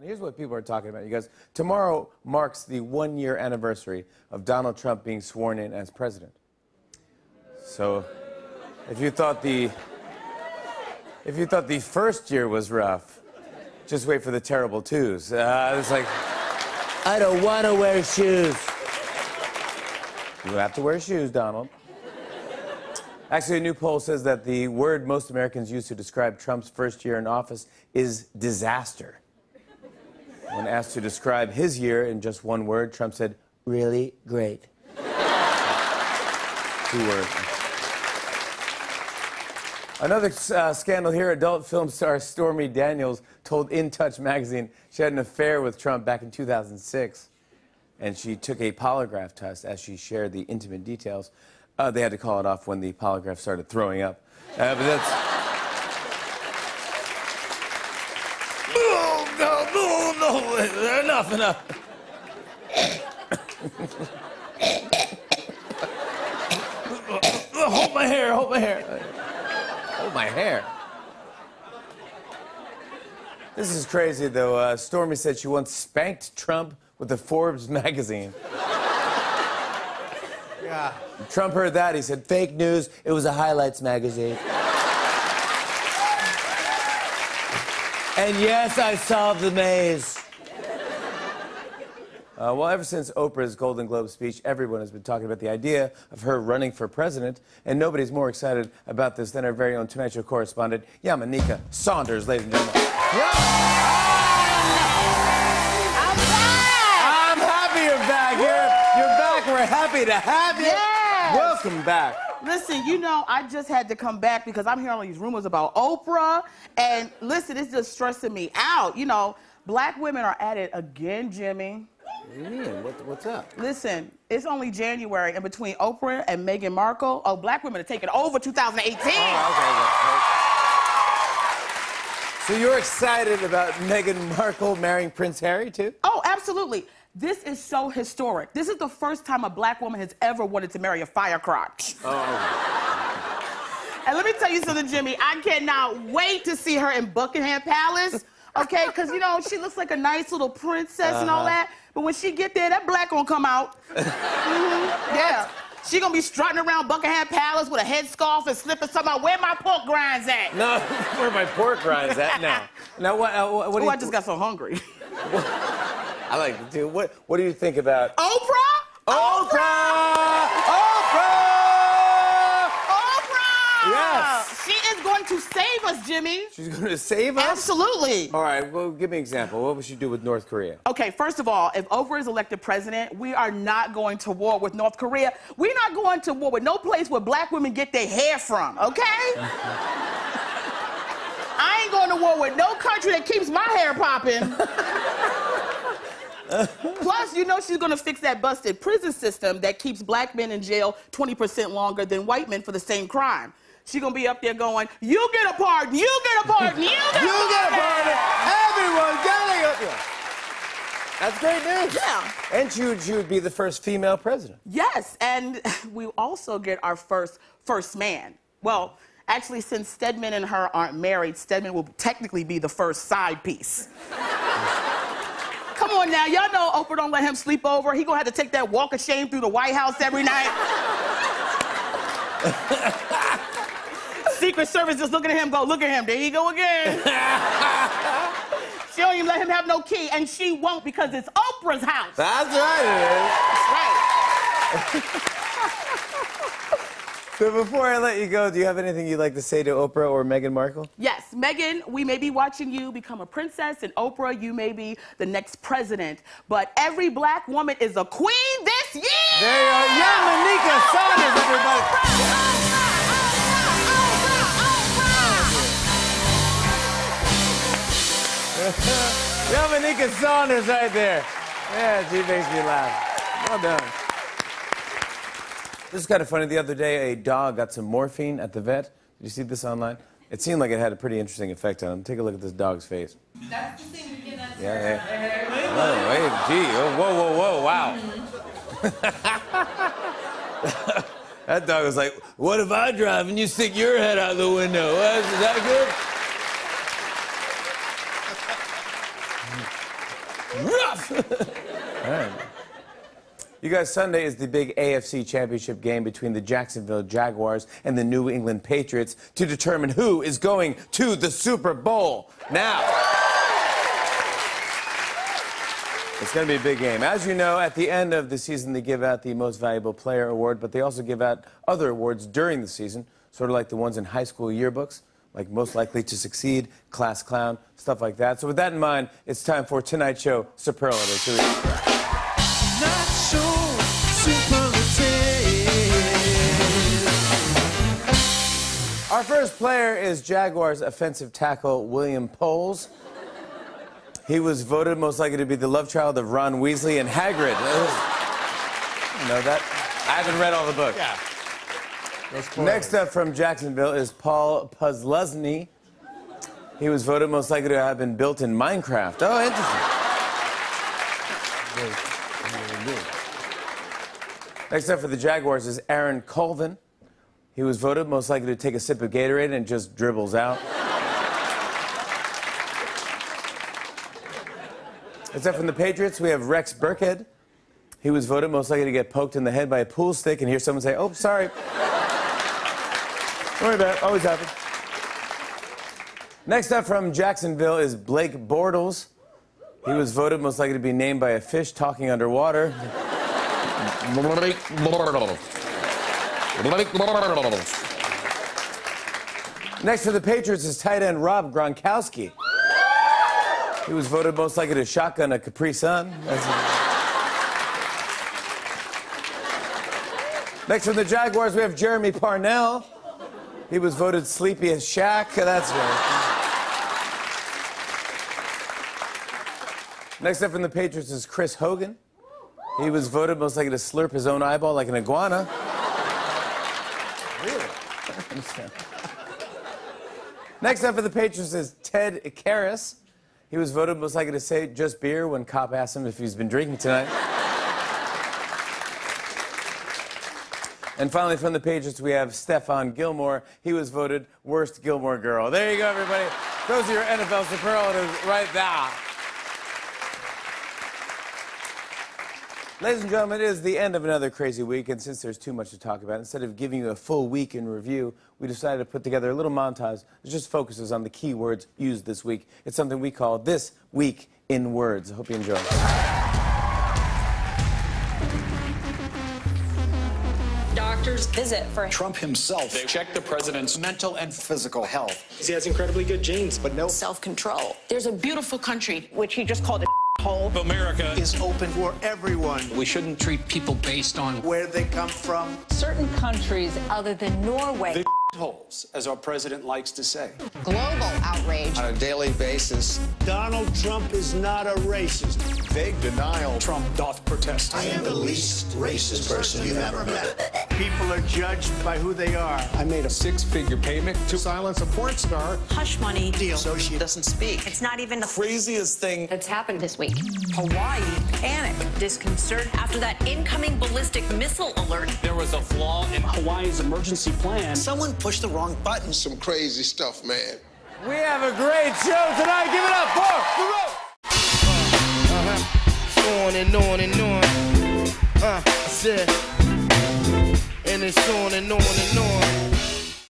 And here's what people are talking about. You guys, tomorrow marks the one year anniversary of Donald Trump being sworn in as president. So if you thought the if you thought the first year was rough, just wait for the terrible twos. Uh, it's like I don't want to wear shoes. You have to wear shoes, Donald. Actually, a new poll says that the word most Americans use to describe Trump's first year in office is disaster. When asked to describe his year in just one word, Trump said, really great. Two words. Another uh, scandal here adult film star Stormy Daniels told In Touch magazine she had an affair with Trump back in 2006. And she took a polygraph test as she shared the intimate details. Uh, they had to call it off when the polygraph started throwing up. Uh, but that's. No, enough, enough. hold my hair, hold my hair. Hold my hair. This is crazy, though. Uh, Stormy said she once spanked Trump with the Forbes magazine. Yeah. Trump heard that. He said, fake news. It was a highlights magazine. and yes, I solved the maze. Uh, well, ever since Oprah's Golden Globe speech, everyone has been talking about the idea of her running for president, and nobody's more excited about this than our very own Tonight Show correspondent, Yamaneika Saunders, ladies and gentlemen. Yeah. I'm back! I'm happy you're back. You're, you're back. We're happy to have you. Yes. Welcome back. Listen, you know, I just had to come back because I'm hearing all these rumors about Oprah, and listen, it's just stressing me out. You know, black women are at it again, Jimmy. What do you mean? What, what's up? Listen, it's only January, and between Oprah and Meghan Markle, oh, black women are taking over 2018. Oh, okay, okay. So you're excited about Meghan Markle marrying Prince Harry, too? Oh, absolutely. This is so historic. This is the first time a black woman has ever wanted to marry a firecrotch. Oh. and let me tell you something, Jimmy. I cannot wait to see her in Buckingham Palace. Okay, because you know she looks like a nice little princess uh-huh. and all uh-huh. that. But when she get there, that black gonna come out. mm-hmm. Yeah. She gonna be strutting around Buckingham Palace with a headscarf and slippers talking about where my pork grinds at. No, where my pork grinds at now. Now what? Uh, what, what oh, I just got so hungry. I like to do. What? What do you think about Oprah? Oprah! Oprah! Oprah! Yes. She is going to save us, Jimmy. She's going to save us? Absolutely. All right, well, give me an example. What would she do with North Korea? Okay, first of all, if Oprah is elected president, we are not going to war with North Korea. We're not going to war with no place where black women get their hair from, okay? I ain't going to war with no country that keeps my hair popping. Plus, you know she's gonna fix that busted prison system that keeps black men in jail 20% longer than white men for the same crime. She's gonna be up there going, you get a pardon, you get a pardon, you get you a get a pardon, everyone getting a That's great news. Yeah. And you'd she would be the first female president. Yes, and we also get our first first man. Well, actually, since Stedman and her aren't married, Stedman will technically be the first side piece. Come on now, y'all know Oprah don't let him sleep over. He gonna have to take that walk of shame through the White House every night. Secret Service just looking at him, go, look at him, there he go again. she don't even let him have no key, and she won't because it's Oprah's house. That's right, That's right. So before I let you go, do you have anything you'd like to say to Oprah or Meghan Markle? Yes, Meghan, we may be watching you become a princess, and Oprah, you may be the next president. But every black woman is a queen this year! There you are. Yamaneika Saunders, everybody. Yamaneika Saunders right there. Yeah, she makes me laugh. Well done. This is kind of funny. The other day, a dog got some morphine at the vet. Did you see this online? It seemed like it had a pretty interesting effect on him. Take a look at this dog's face. That's the thing you get Yeah, yeah. Oh, wait, gee. Oh, whoa, whoa, whoa, wow. that dog was like, what if I drive and you stick your head out the window? Is that good? Rough. All right. You guys, Sunday is the big AFC championship game between the Jacksonville Jaguars and the New England Patriots to determine who is going to the Super Bowl. Now, it's going to be a big game. As you know, at the end of the season, they give out the Most Valuable Player Award, but they also give out other awards during the season, sort of like the ones in high school yearbooks, like Most Likely to Succeed, Class Clown, stuff like that. So, with that in mind, it's time for tonight's show superlatives. Here we go. Not so superlative. Our first player is Jaguars offensive tackle William Poles. He was voted most likely to be the love child of Ron Weasley and Hagrid. You know that? I haven't read all the books. Yeah. Next up from Jacksonville is Paul Posluszny. He was voted most likely to have been built in Minecraft. Oh, interesting. Next up for the Jaguars is Aaron Colvin. He was voted most likely to take a sip of Gatorade and just dribbles out. Next up from the Patriots, we have Rex Burkhead. He was voted most likely to get poked in the head by a pool stick and hear someone say, Oh, sorry. Don't worry about it. Always happens. Next up from Jacksonville is Blake Bortles. He was voted most likely to be named by a fish talking underwater. Blake Bortles. Blake Bortles. Next for the Patriots is tight end Rob Gronkowski. He was voted most likely to shotgun a Capri Sun. Next from the Jaguars, we have Jermey Parnell. He was voted sleepy as Shaq. That's right. Next up from the Patriots is Chris Hogan. He was voted most likely to slurp his own eyeball like an iguana. Really? Next up for the Patriots is Ted Karras. He was voted most likely to say just beer when cop asked him if he's been drinking tonight. And finally, from the Patriots, we have Stephon Gilmore. He was voted worst Gilmore girl. There you go, everybody. Those are your NFL superlatives right there. Ladies and gentlemen, it is the end of another crazy week, and since there's too much to talk about, instead of giving you a full week in review, we decided to put together a little montage that just focuses on the key words used this week. It's something we call This Week in Words. I hope you enjoy. Doctors visit for Trump himself They checked the president's mental and physical health. He has incredibly good genes, but no self control. There's a beautiful country, which he just called a hole. America. is open for everyone. We shouldn't treat people based on Where they come from, Certain countries other than Norway. The holes, as our president likes to say. Global outrage. On a daily basis, Donald Trump is not a racist. vague denial. Trump doth protest. I am the least racist person you've ever met. People are judged by who they are. I made a six-figure payment to silence a porn star. Hush money. Deal. So she Doesn't speak. It's not even the Craziest thing. that's happened this week. Hawaii panic, disconcert after that incoming ballistic missile alert. There was a flaw in Hawaii's emergency plan. Someone pushed the wrong button. Some crazy stuff, man. We have a great show tonight. Give it up for the road. On and on and on. Uh, I said. And it's on and on and on.